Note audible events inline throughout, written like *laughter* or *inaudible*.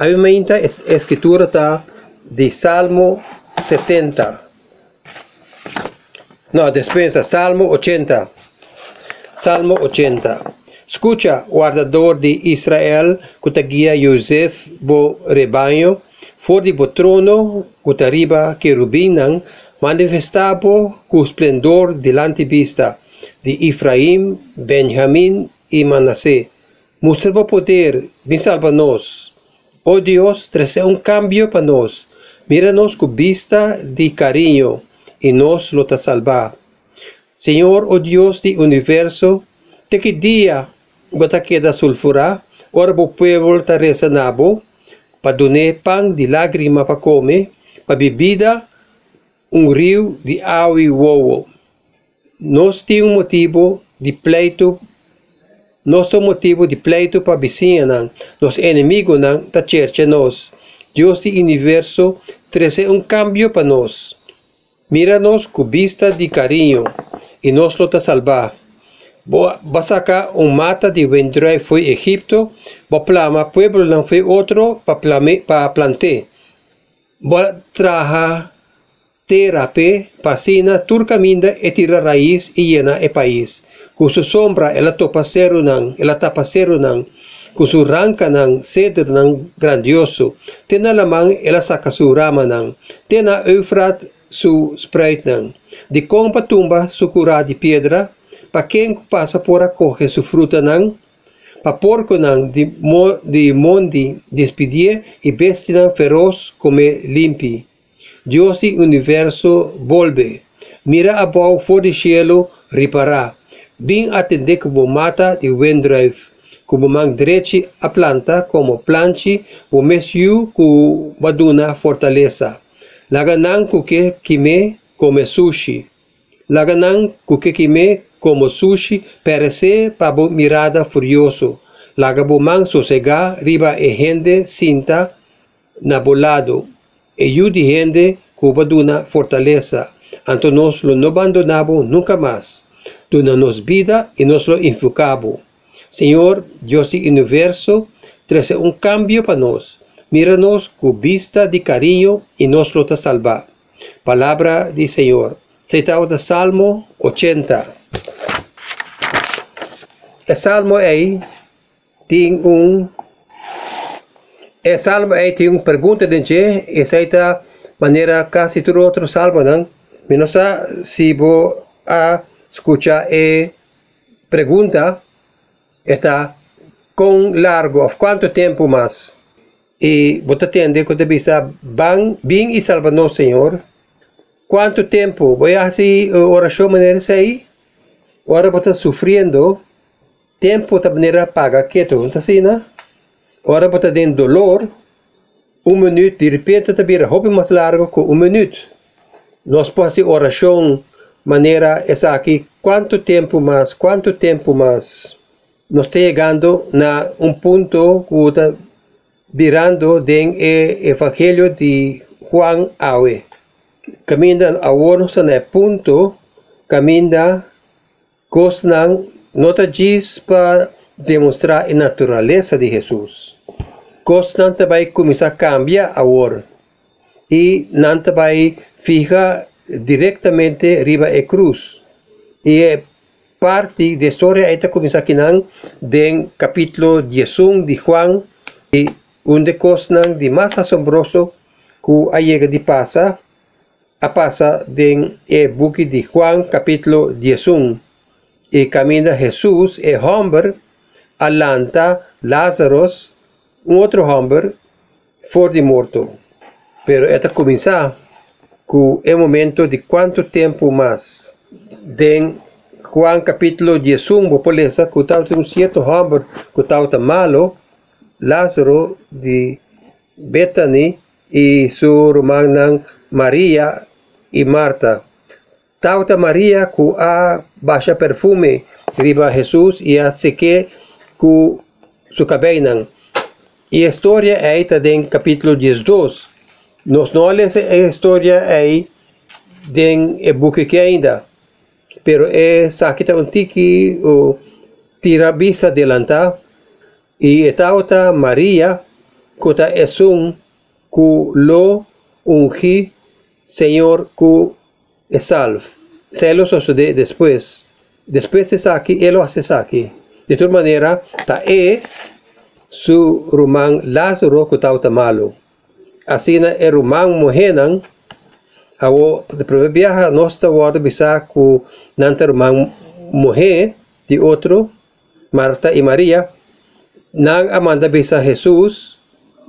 Hay uma es- escritura tá de Salmo 70. No, dispensa, Salmo 80. Salmo 80. Escucha, guardador de Israel, guía Joseph bo rebaño, for de bo trono, que te arriba querubinang, manifestabo cu esplendor delante vista de Efraim, Benjamín y Manasé. Mostraba poder, me salva nos. Oh Dios, trae un cambio para nos. Míranos con vista de cariño y nos lo te salva. Señor, oh Dios del universo, te que dia bota queda sulfura, ora bo pueblo ta resanabo, pa donar pão de lágrima para comer, pa bebida um rio de água e wowo. Nós temos um motivo de pleito, nosso motivo de pleito para vizinha, não. Nos inimigos não, da church nós. Deus do universo traz um cambio para nós. Mira-nos com vista de carinho e nos lo te salvar. Boa, basaka um mata de vendrai foi Egipto, bo plama pueblo não foi outro pa plame pa plante. Bo traha terape pasina turcaminda e tira raiz e llena e país. Kususombra el atopacero ng el atapacero ng kusurangka ng cedro ng grandioso. Tena lamang el sakasurama ng tena eufrat su sprite ng di kong patumba su cura di piedra pa quem passa por acoge su fruta ng paporco nan di, mo, di mondi despidie e besti nan feroz come limpi. Diosi universo volve, mira abau for di cielo ripará, Bin atende como mata de wendrive. Como mang direchi a planta como planchi o mesiu ku baduna fortaleza. Laganang kuke kime come sushi. Laganang kuke kime como sushi perece pabo mirada furioso. Lagabo mang sosega riba e gente cinta nabolado e de gente cuba duna fortaleza. Anto nos lo no abandonabo nunca más. Duna nos vida y nos lo enfocabo. Señor, Dios del universo, trae un cambio para nos. Míranos vista de cariño y nos lo salva. Palabra del Señor. Citado de Salmo 80. El Salmo ahí tiene un é salmo aí tem uma pergunta dentro e essa maneira quase todo outro salmo não menos se vou a escutar e pergunta está com largo of quanto tempo mais e vou atender quando bisa bang bem e salva no Senhor quanto tempo vou assim oração maneira aí ora vou estar sofrendo tempo da maneira paga quieto não assim não Ora bota den dolor, um minuto, de repente está vira hobby mais largo com um minuto. Nós podemos oração maneira essa aqui, quanto tempo mais, quanto tempo mais. Nós está um ponto que está virando den e evangelho de Juan Awe. Caminda agora no ponto, caminda gosnang nota diz para demonstrar a natureza de. Cos não vai começar a cambiar agora. E não vai ficar diretamente riba a cruz. E é parte da história esta começa aqui não, do capítulo 11 de Juan, e onde coisa de mais assombroso que a chega de passa, a passa do e-book de Juan, capítulo 11. E caminha Jesus e homem alanta Lazarus, um outro homem, for de morto. Pero esta começa com o momento de quanto tempo mais. Den Juan capítulo 11, vou polesa, que tal um certo homem, que tal malo, Lázaro de Bethany e sua irmã Maria e Marta. Tauta Maria que a baixa perfume riba Jesus e a seque com su cabelo. E a história é está em capítulo 12. Nós não lemos a história aí em e book que ainda. Pero é sakita un tiki o tira vista delanta e etauta Maria Kota es un ku lo ungi Señor ku es salvo. Se lo sucede después. Después de él lo hace aquí. De todas maneras, ta e su rumang Lázaro ku tau malo. assina erumang muhenang ao de proverbia nossa word bisa ku nanta erumang muhe de outro Marta e Maria nang amanda bisá Jesus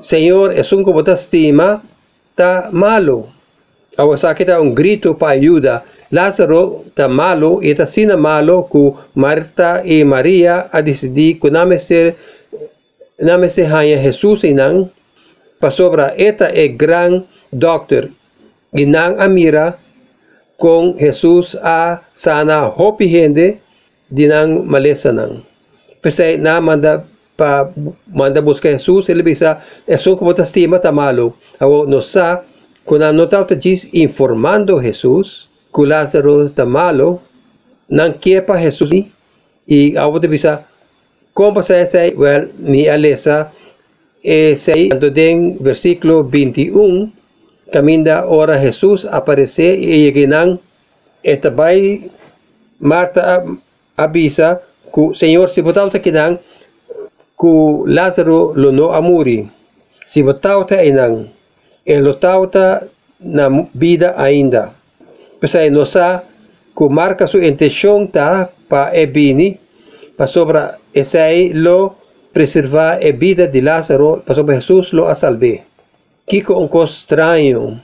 Senhor é um como estima tá malo. Ao saquita um grito para ajuda Lázaro tá malo e tá sina malo ku Marta e Maria a decidir não me ser name se hanya Jesus e nang pasobra eta e gran doctor ginang amira kung Jesus a sana hopi hende dinang malesanang. Pesay na manda pa manda busca Jesus ele bisa eso como ta estima tamalo awo no sa kuna notau ta gis informando Jesus ku tamalo nan kiepa Jesus ni i awo te bisa kompa sa well ni alesa esse quando tem versículo 21, caminda ora Jesus aparece e yeginang etabay Marta abisa ku Senhor se botaw ta kinang ku Lazaro lo no amuri. Si botauta inang, e lotauta na vida ainda. Pesay no sa, ku marca su intención ta pa ebini, pa sobra esay lo preserva e vida de Lázaro, pa sobra Jesus lo asalve. Kiko un estranho.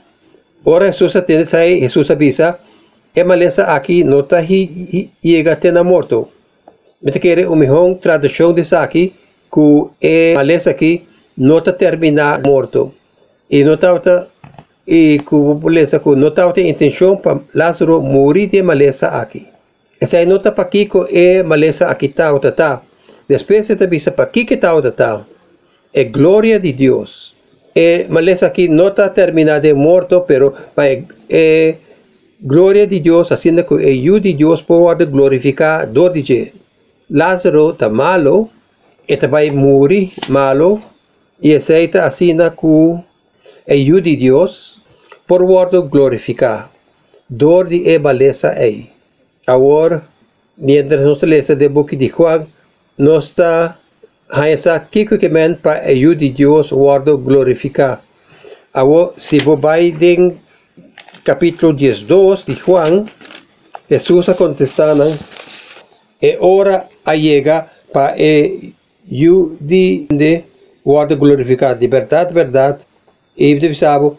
Ora Jesus atende say, Jesus avisa, e malesa aqui nota hi, hi, llega tena morto. Mete quere umihong tradução de aqui, que é maleza aqui não está terminado morto. E não está e que beleza que não está intenção para Lázaro morrer de maleza aqui. Essa é nota para que é maleza aqui tá ou tá. Depois você visa para que que ou tá. É glória de Deus. É maleza aqui não está terminada morto, pero é, é glória de Deus, haciendo que o de Deus pode glorificar dor de Lázaro está malo, ita vai muri malo e aceita asina ku ayu de Dios wordo glorificar. Dor de balesa ei. Agora, mientras nos lesa de book de Juan, nossa que kikkemen para eu de Deus o guardo glorificar. Agora, se você vai em capítulo 12 de Juan, Jesus contestando, é hora a chegar para eu de, de guardo glorificar. De verdade, verdade, e você sabe,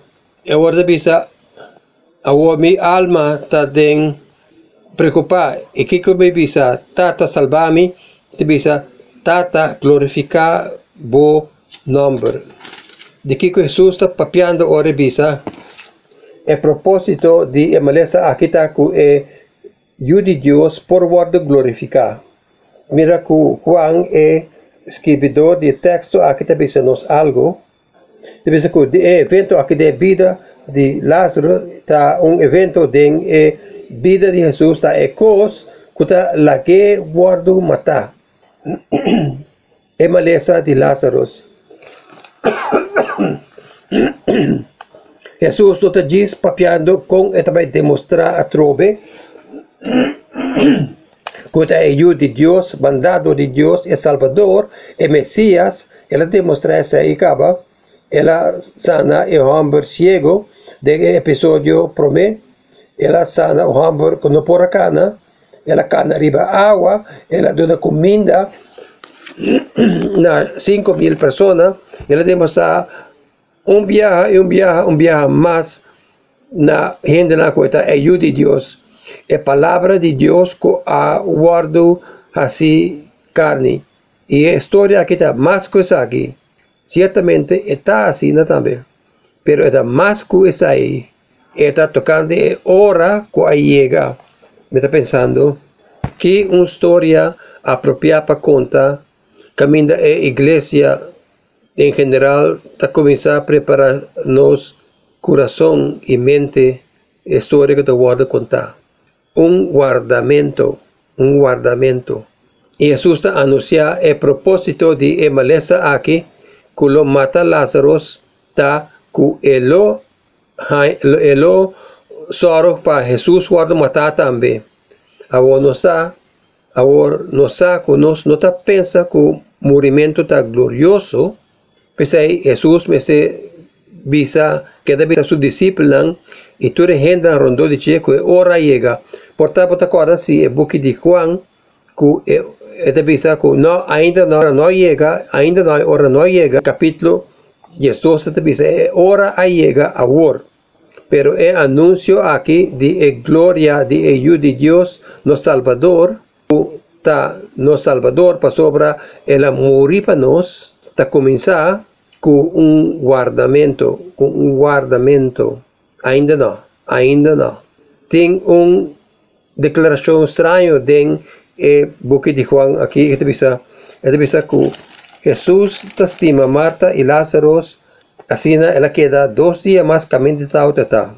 eu de pisa, agora minha alma está preocupada, e que que me pisa, tata salvar-me, bisa, tata glorificar bo nombre. De que que Jesus está papiando ore bisa, e propósito de emalesa akita ku e yu di Dios por guarda glorificar. Mira ku Juan e escribidor de texto também se nos algo. Ser que o evento aqui da vida de Lázaro está um evento de eh, vida de Jesus está ecos que está lá que guardo matar. É maleza de Lázaro. Jesus está diz papiando com e também demonstrar a trove Kuta é hijo de Deus, mandado de Deus, é Salvador, é Messias, ela demonstra essa aí, acaba, ela sana o homem ciego, de episódio promê, ela sana o homem que não por cana, ela cana riba água, ela dona comida *clears throat* na 5 mil pessoas, ela demonstra um viaje, um viaje, um viaje mais na gente na é hijo de Deus, é palavra de que a guardo assim carne. E a história aqui está mais coisa aqui. Certamente está assim também. Pero está mais coisa aí. Está tocando a hora que chega. Me está pensando que uma história apropriada para contar caminha a igreja em geral está começando a preparar nos coração e mente a história que eu vou contar un guardamento, un guardamento. Y Jesús anuncia el propósito de maleza aquí, kulo mata Lazarus ta ku elo hai- elo soro pa Jesus guardo mata tambe. Awo no sa awo no sa ku nos no ta pensa ku morimento ta glorioso. Pesai Jesus me se bisa queda bisa su discípulo y tu regenda rondo de checo e ora llega. Porta porta acorda si e buki di Juan ku e esta bisa ku no ainda no no llega ainda no ora no llega. Capítulo Jesus te bisa e ora a llega a war pero el anuncio aquí de e gloria de ello de Dios no Salvador ta no Salvador pa sobra el amor para nos ta comienza com um guardamento, com um guardamento. Ainda não, ainda não. Tem uma declaração estranha em e book de Juan aqui, que que bisa que Jesus estima Marta e Lázaro, assim ela queda dois dias mais caminho de tal, tal.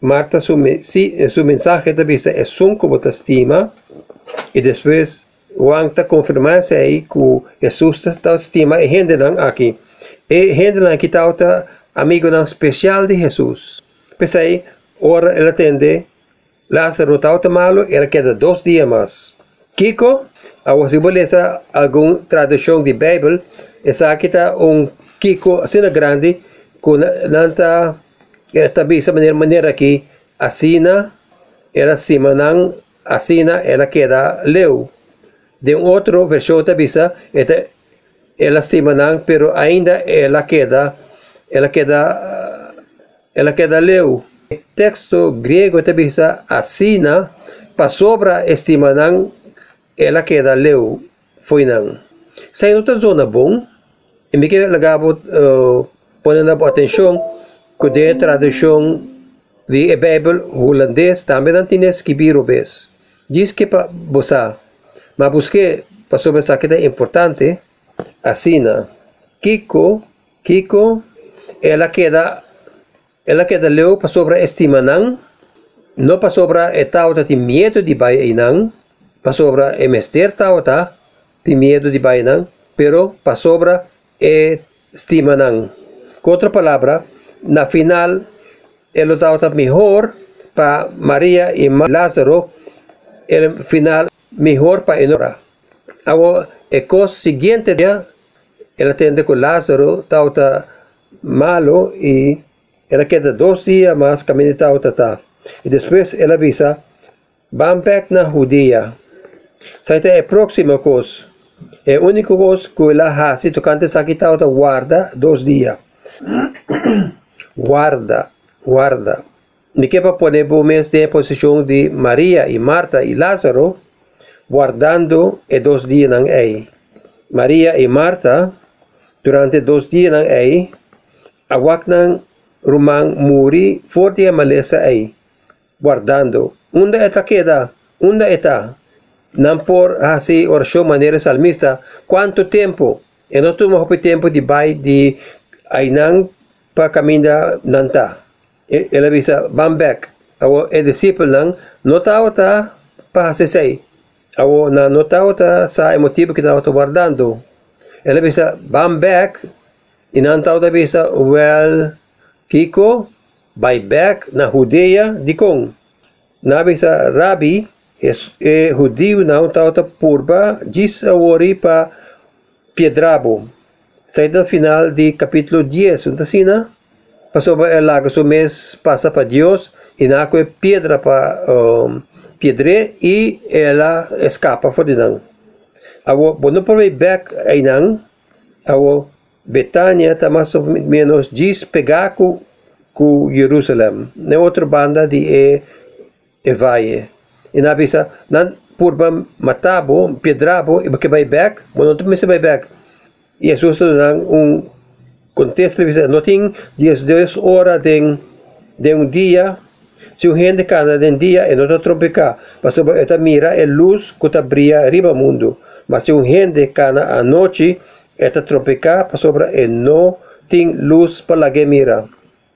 Marta, su, si, su mensaje te bisa é um como te estima, e depois Juan te confirma aí que Jesus te estima e gente aqui. E gente que está amigo especial de Jesus. Pensei, ora ela atende, Lázaro está malo, ela queda dois dias mais. Kiko, a você beleza alguma tradução de Bíblia, essa aqui está um Kiko assim grande, com nanta esta bisa maneira maneira aqui, assina, ela cima não, assina, ela queda leu. De um outro versão da bisa, esta ela estima não, pero ainda ela queda, ela queda, ela queda leu. Texto grego também está assina, para sobra estima não, ela queda leu, foi não. Sa outra zona bom, e me quer lagabo, uh, ponendo atenção, que de tradução de Bíblia holandês, também não tinha escribir vez. Diz que para você, mas busquei, para sobre essa que é importante, Asina. Kiko, Kiko, ela queda, ela queda leu para sobre estimanang, no para sobre etauta de medo de bainang, para sobre emester tauta de medo de bainang, pero para sobre estimanang. Com outra palavra, na final, ela tauta melhor para Maria e Lázaro, el final melhor para Enora. Agora, e cosa siguiente día, él atiende con Lázaro, tauta malo, y él queda dos días más ta. Y después él avisa, van back na Judía. Saite é próxima cosa. É a única coisa que ela hace, tocante sa tauta guarda dos dias. Guarda, guarda. Ni que o mês de posição de Maria e Marta e Lázaro, guardando e dos dias ng ei. Maria e Marta, durante dos dias ng ei, ng rumang muri forte a malesa ei, guardando. Unda eta queda, unda eta, não por assim oração maneira salmista, quanto tempo? E não tu mo tempo de bai de Ainang Pakaminda Nanta. Ela bisa Bambek. Awo e disciple lang nota ota pahasisei. Awo na nota ota sa emotivo que estava guardando. Ela bisa Bambek. Inanta ota bisa well Kiko Baibek na Judeia Dikong. E na bisa Rabi é, é judeu na ota ota purba diz awori pa Piedrabo. Saída final do capítulo 10, onde assina, sobre o lago Sumés passa para Dios, Inaco é pedra para um, piedre e ela escapa por Inang. quando eu por back a Inang, a Betânia está mais ou menos diz com Jerusalém, na outra banda de e, Evaie. E na vista, nan por matar, pedrabo, e que vai back, quando tu me se vai back. E Jesus nang um contexto não tem 10 horas de de um dia se o gente cana den dia e não tropica, mas esta mira é luz que está brilha riba mundo. Mas se o gente cana a noite, esta tropica para sobre e não tem luz para la que mira.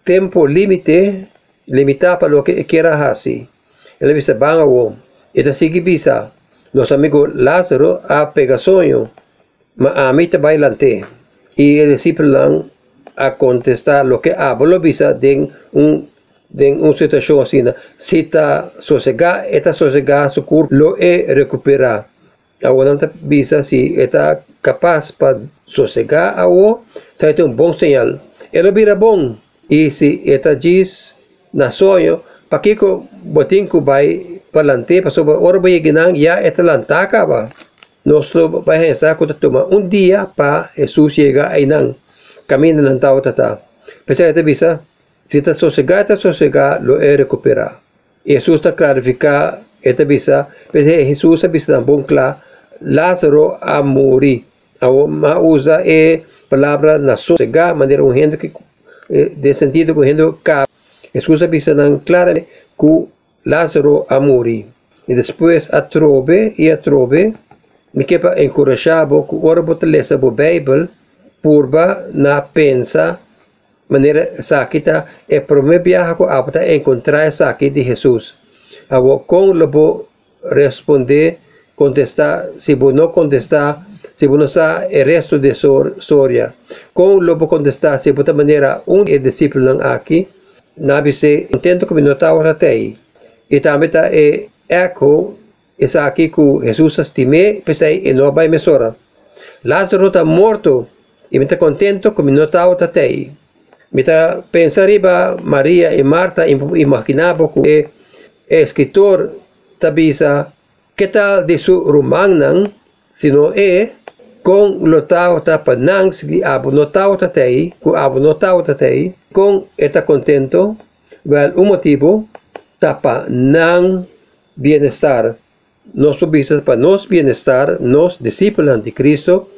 Tempo limite, limita para lo que quiera hacer. Ele bisa banga wo. Esta sigue bisa. Los amigos Lázaro a pega maamit ah, bailante y el discípulo lang a contestar lo que hablo bisa den un den un situación así na sita sosega eta sosega su cur lo e recupera aguanta bisa si eta capaz pa sosega awo sa ito un bon señal. Elo bira bon y si eta gis na soyo pakiko botin kubay palante pasoba orba yeginang ya eta lantaka ba Nós vai pensar que toma um dia para Jesus chegar aí não. Caminho não tao tata. Pensa esta bisa, se está sossegado, está sossegado, lo é recuperar. Jesus está clarificar esta bisa, pensa Jesus está bisa bom claro, Lázaro a morrer. A usa é palavra na sossega, maneira um rende que de sentido que rende cap. Escusa bisa nan claramente que Lázaro a morrer. E depois a trobe e a trobe michepa encorajabo cu ora botalesa bo Bible purba na pensa maneira sakita e prome viaja co apta encontrar saki de Jesus. Abo con lo bo responder contestar si bo no contestar se você sa o resto de história, com lo lobo contestar se puta maneira um é discípulo lang aqui, nabi se entendo que minotawar tei. E também tá é eco essa aqui que Jesus estime pensei e não vai mesora. Lázaro está morto e me está contento que me notava até me está pensar riba Maria e Marta imaginava que o escritor tabisa que tal de su romang se não é kung lotao ta panang sigi abo notao ta tei, ku abo notao ta tei, kung eta contento, well, un motivo, tapa nang bienestar, nos visas para nos bienestar, nos discípulos de Cristo,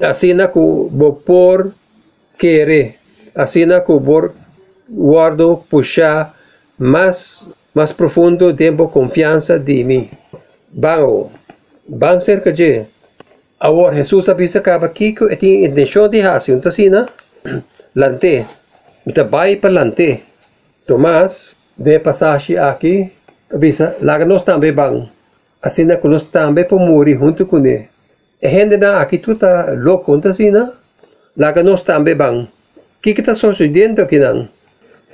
así na ku por querer, así na por guardo puxa más, más profundo tiempo confianza de mí. Bango, van cerca de Agora, Jesus avisa que aqui que tem intenção de fazer um tasina, *clears throat* lante, então vai para lante. Tomás, de passagem aqui, avisa, lá nós também asina kulostambe pomuri junto kune. Ehendena akituta lokonta sina, laganistambe bang. Kikita sosuyendo kinang.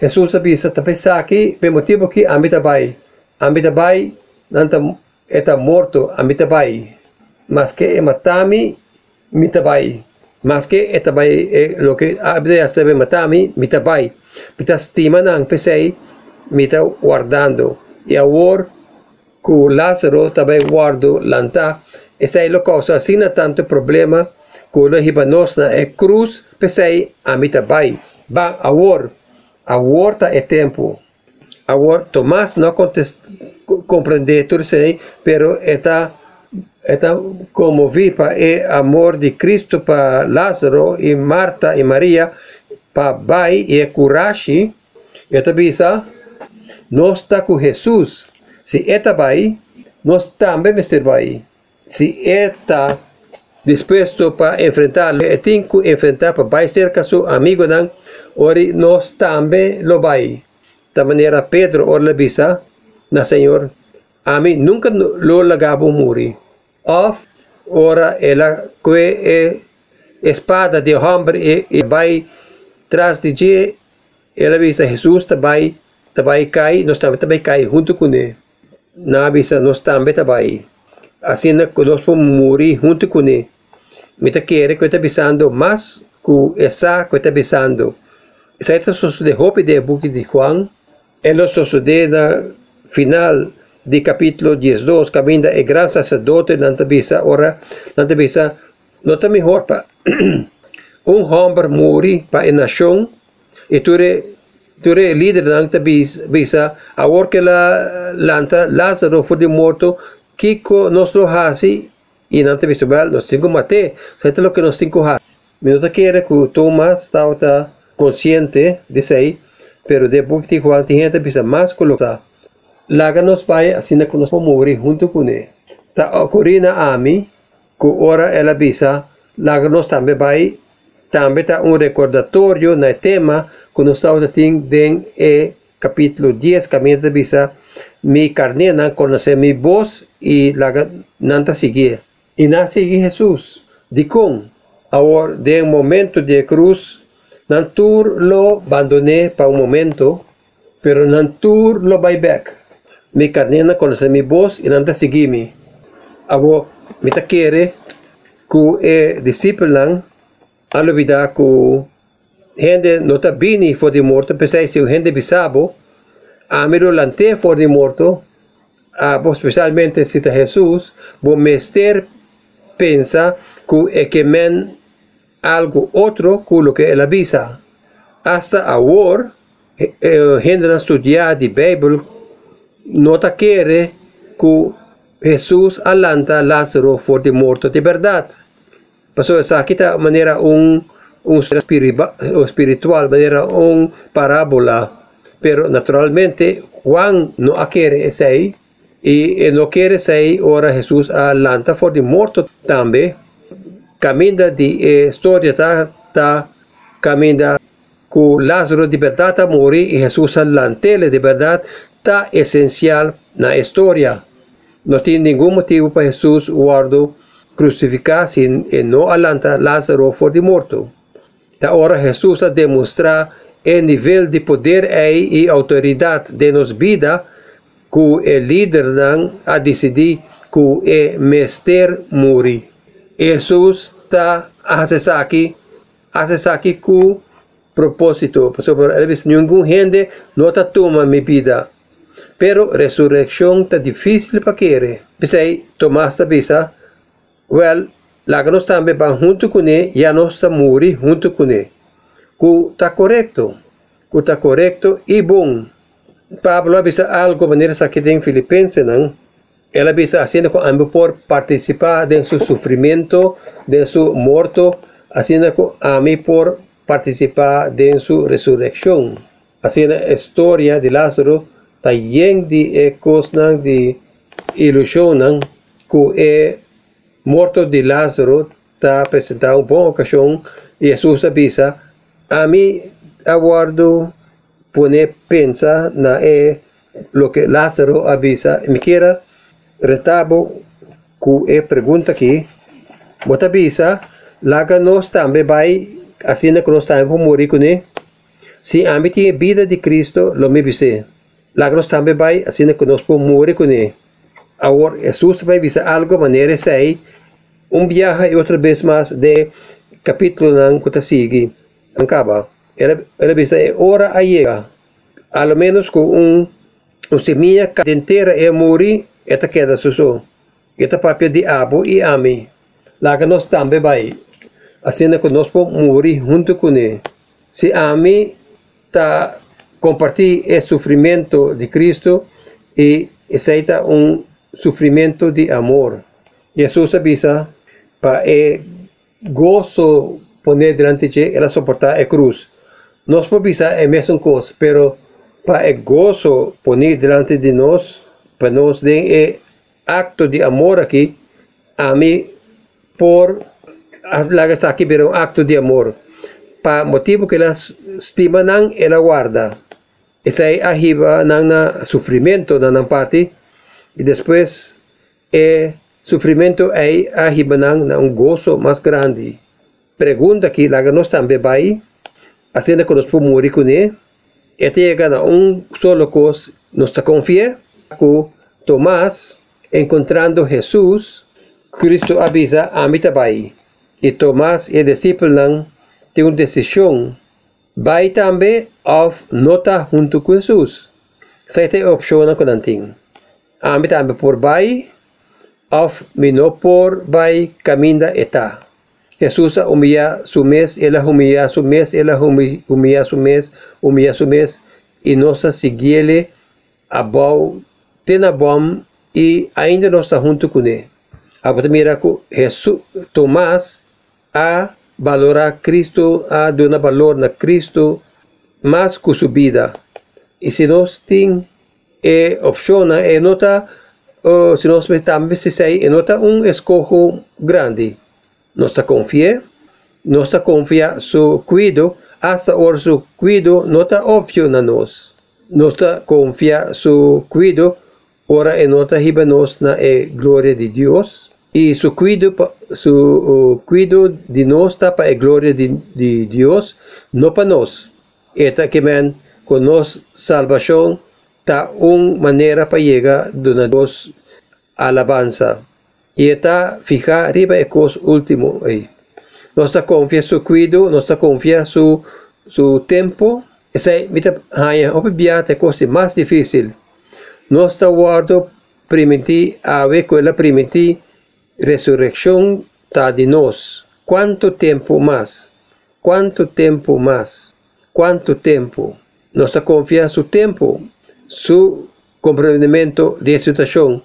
Jesus sabi sa tapisaki, may motibo ki amitabay. Amitabay, nanta eta morto amitabay. Mas que e matami, mitabay. Mas que etabay, eh, lo que abde astebe e matami, mitabay. Mitastima ng pesay, mita guardando. E a war, que Lázaro também guardo lanta. Isso é a coisa, assim não tanto problema que o ribanos na é cruz, pensei a mim também. Ba, agora, agora tá, é tempo. Agora, Tomás não compreende tudo isso aí, mas está é então, é tá comovido para o amor de Cristo para Lázaro e Marta e Maria, para Bai e Kurashi, e também ah, nós está com Jesus. Se está vai, nós também vamos ser vai. Se está disposto para enfrentar, tem que enfrentar para vai ser com seu amigo, não? Ori nós também lo vai. Da maneira Pedro ou bisa na Senhor, a mim nunca lo lagabo muri. Of, ora ela que é espada de homem e, e vai tras de dia, ela visa Jesus também, também cai, nós também, também cai junto com ele. Na visa nós também também assim nós vamos morrer junto ele me tá querendo que está pensando mas que essa que está pensando essa é a de hope de book de Juan. Ela sucede na final di capítulo 12, caminda e gran sacerdote nantabisa, ora nantabisa, no te mejor pa *clears throat* un hombre muri pa en nación, y tú tú eres líder nantabisa, ahora que la lanta Lázaro fue muerto, Kiko nos lo hace, y nantabisa, well, nos cinco mate, ¿sabes lo que nos cinco hace? Te quiere que Tomás está consciente de eso, pero de que Juan gente más colocada. Láganos Pai, assim que nós vamos morrer junto com ele. Tá ocorrendo a mim, que ora ela bisa, láganos também vai, também tá um recordatório no tema que nós estamos tendo em e capítulo 10, caminho da bisa, mi carne não conhece mi voz e laga não tá seguir. E não seguir Jesus. De com, Ahora, de un momento de cruz, Nantur lo abandoné para un momento, pero Nantur lo vai back. Mi carnena conoce mi voz y nanta seguimi. Abo, mi ta quiere, ku e discípulan, a vida ku gente no está bini for de morto, pensei se gente bisabo, a miro lante for de morto, a especialmente cita Jesus, bo mester pensa que é que men algo outro que lo que ela avisa. Hasta agora, eh, gente na estudar de Bíblia, nota quer que Jesus alanta Lázaro for de morto de verdade. Pasó essa aqui tá maneira um espiritual, maneira um parábola. Pero naturalmente Juan no quiere esse aí e no quiere sei ora Jesus alanta for de morto também caminha de história tá tá caminha com Lázaro de verdade a morrer e Jesus alantele de verdade tá essencial na história não tem nenhum motivo para Jesus guardo crucificar se não alanta Lázaro for de morto tá ora Jesus a demonstrar o nível de poder e autoridade de nos vida que o líder não a decidir que é mester muri. Jesus está acessando aqui, acessando aqui com propósito. Nenhum gente não está tomando minha vida. Pero ressurreição está difícil para querer. Pensei, Tomás está bisa, well, lá que nós também vamos junto com ele, já nós está morrer junto com ele. Que está correto, que está correto e bom. Pablo bisa algo maneira aqui em Filipenses, não? Ela bisa haciendo com ambos por participar de su sufrimiento, de su muerto, haciendo a mí por participar de su resurrección. Haciendo a história de Lázaro llena de cosas de ilusão, que é morto de Lázaro está apresentado uma boa ocasião e Jesus avisa a mim aguardo pone pensa na e lo que Lázaro avisa me quiera retabo ku e pergunta aqui bota avisa laga nos tambe vai assim que nós também morrer com ele se a mim tinha vida de Cristo lo me vise laga nos também vai assim que nós podemos morrer com ele agora Jesus vai dizer algo maneira sei um viaje e outra vez mais de capítulo que sigue acaba era, era bisa ora llega, a lo menos con un, un semilla entera e muri, esta queda suso. Esta papel de abo e ami. La que nos tambe vai. Assim que nós podemos morrer junto com ele. Se ami está compartir o sofrimento de Cristo e aceita um sofrimento de amor. Jesus avisa para o gozo poner diante de ela suportar a cruz. Nós podemos é a mesma coisa, pero para o gozo poner delante de nós, para nós dar o acto de amor aqui, a mim, por as lagas aqui, pero um acto de amor. Para motivo que elas estima não, ela guarda. Essa é a riba ng na sofrimento na ng parte, e depois é sofrimento é a riba ng na um gozo mais grande. Pergunta aqui, laga nós também vai, haciendo que nos podemos morir con él. Este llega a un solo cosa, nos confía que Tomás, encontrando Jesús, Cristo avisa a mí también. Y Tomás, el discípulo, tiene una decisión. Vai también of nota junto con Jesús. Esta opción con anting. A Ah, por vai, of minopor vai caminda eta. Jesus humilha seu mês, ela humilha seu mês, ela humilha seu mês, humilha seu e nós seguimos a bom, tena bom, e ainda nós está junto com ele. Agora mira Jesus, Tomás, a valorar Cristo, a dar valor na Cristo, mais com sua vida. E se nós temos é opção, é nota, uh, se nós estamos, se sei, nota um escojo grande. Nuestra confía, nuestra confía su cuido, hasta ahora su cuido no está obvio na nos. Nuestra confía su cuido, ora en otra nos na e gloria de Dios. e su cuido, su uh, cuido de nós está para a glória de, de Deus, não para nós. Eta que man, com nós salvação, está uma maneira para chegar a Deus alabanza. E está ficar arriba é coisa último aí. Nós confia su cuido, nós confia su, su tempo. Essa é, mita, haya, opibiata é coisa mais difícil. Nós guardo permitir a ver quella permitir resurrección está de nós. Quanto tempo mais? Quanto tempo mais? Quanto tempo? Nossa confiança, o tempo, su compreendimento de situação,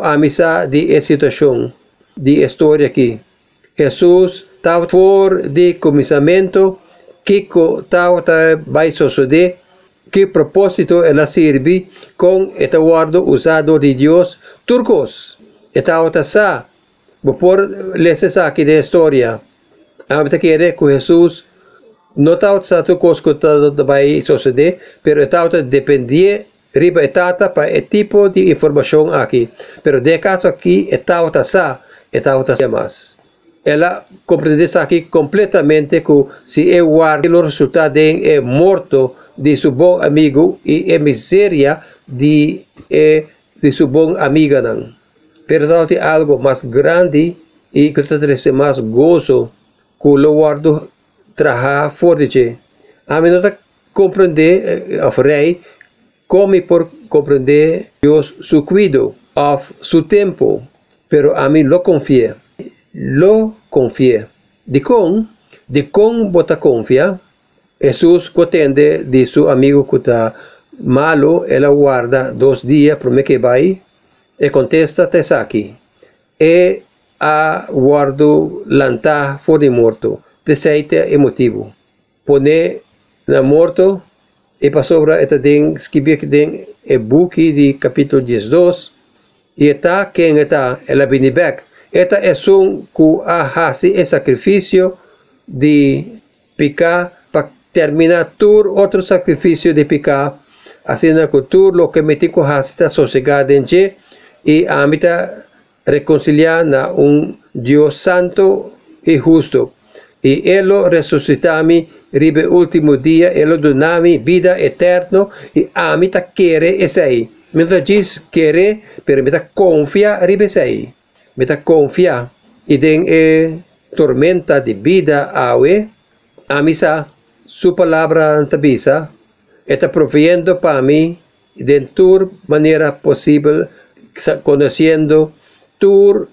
a amizade de situação, de história aqui. Jesus estava fora de começamento, que estava vai suceder, que propósito ela serve com este guardo usado de Deus turcos. Estava sa, por leses aqui da história. Habita quer que Jesus não estava sa turcos que vai suceder, pero estava dependia riba etata para o tipo de informação aqui. Pero de caso aqui estava sa, estava sa mais. Ela compreende aqui completamente que se eu guardo o resultado é morto de su bom amigo e a miséria de, eh, de su bom amiga. Não. Pero tem algo mais grande e que te mais gozo que o guardo traja forte. A mim não compreender eh, of rei como por compreender Deus su cuido of su tempo. Pero a mim lo confia. Lo confia. De com, de com bota confia, Jesús cotende de su amigo que está malo, él guarda dos días, promete que va e contesta, te aquí. E a guardo lanta fuori morto, te seite emotivo. Pone na morto, para sobra eta den, escrevia que den e buki di capítulo 12, e eta quem eta, ela binibek, eta é um que a hasi e sacrifício de picar termina tur outro sacrifício de picar, assim na cultura, lo que metico hasita sossegada em je, e amita reconciliar na um Deus santo e justo. E ele ressuscitami ribe último dia, ele donami vida eterna, e amita quere sei. Mentre diz quere, pero meta confia ribe sei. Meta confia. E den e tormenta de vida awe, amisa su palabra antabisa está proveyendo para mí de tu manera posible, conociendo tu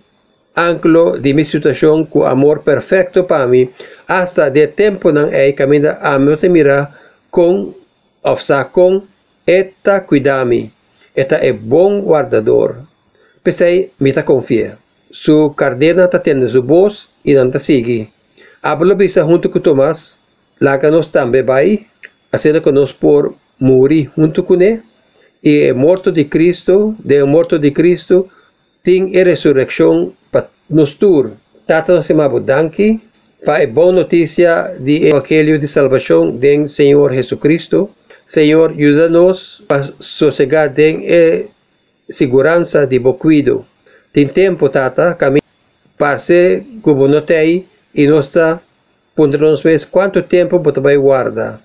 anclo de minha situação com amor perfeito para mim, hasta de tempo não é caminha a meu temira com ofsa com eta cuidami, eta é bom guardador. Pensei, me ta confia. Su cardena ta tende su voz e não ta sigue. Hablo bisa junto com Tomás, láganos também vai, acendo nós por morir junto com ele, e é morto de Cristo, de morto de Cristo, tem a ressurreição para nos tur. Tata nos chamamos danke, para a boa notícia do Evangelho de salvação do Senhor Jesus Cristo. Senhor, ajuda-nos para sossegar em a segurança de bom cuido. Tem tempo, Tata, caminho para ser como notei e nós está Ponderamos vez quanto tempo você vai guardar.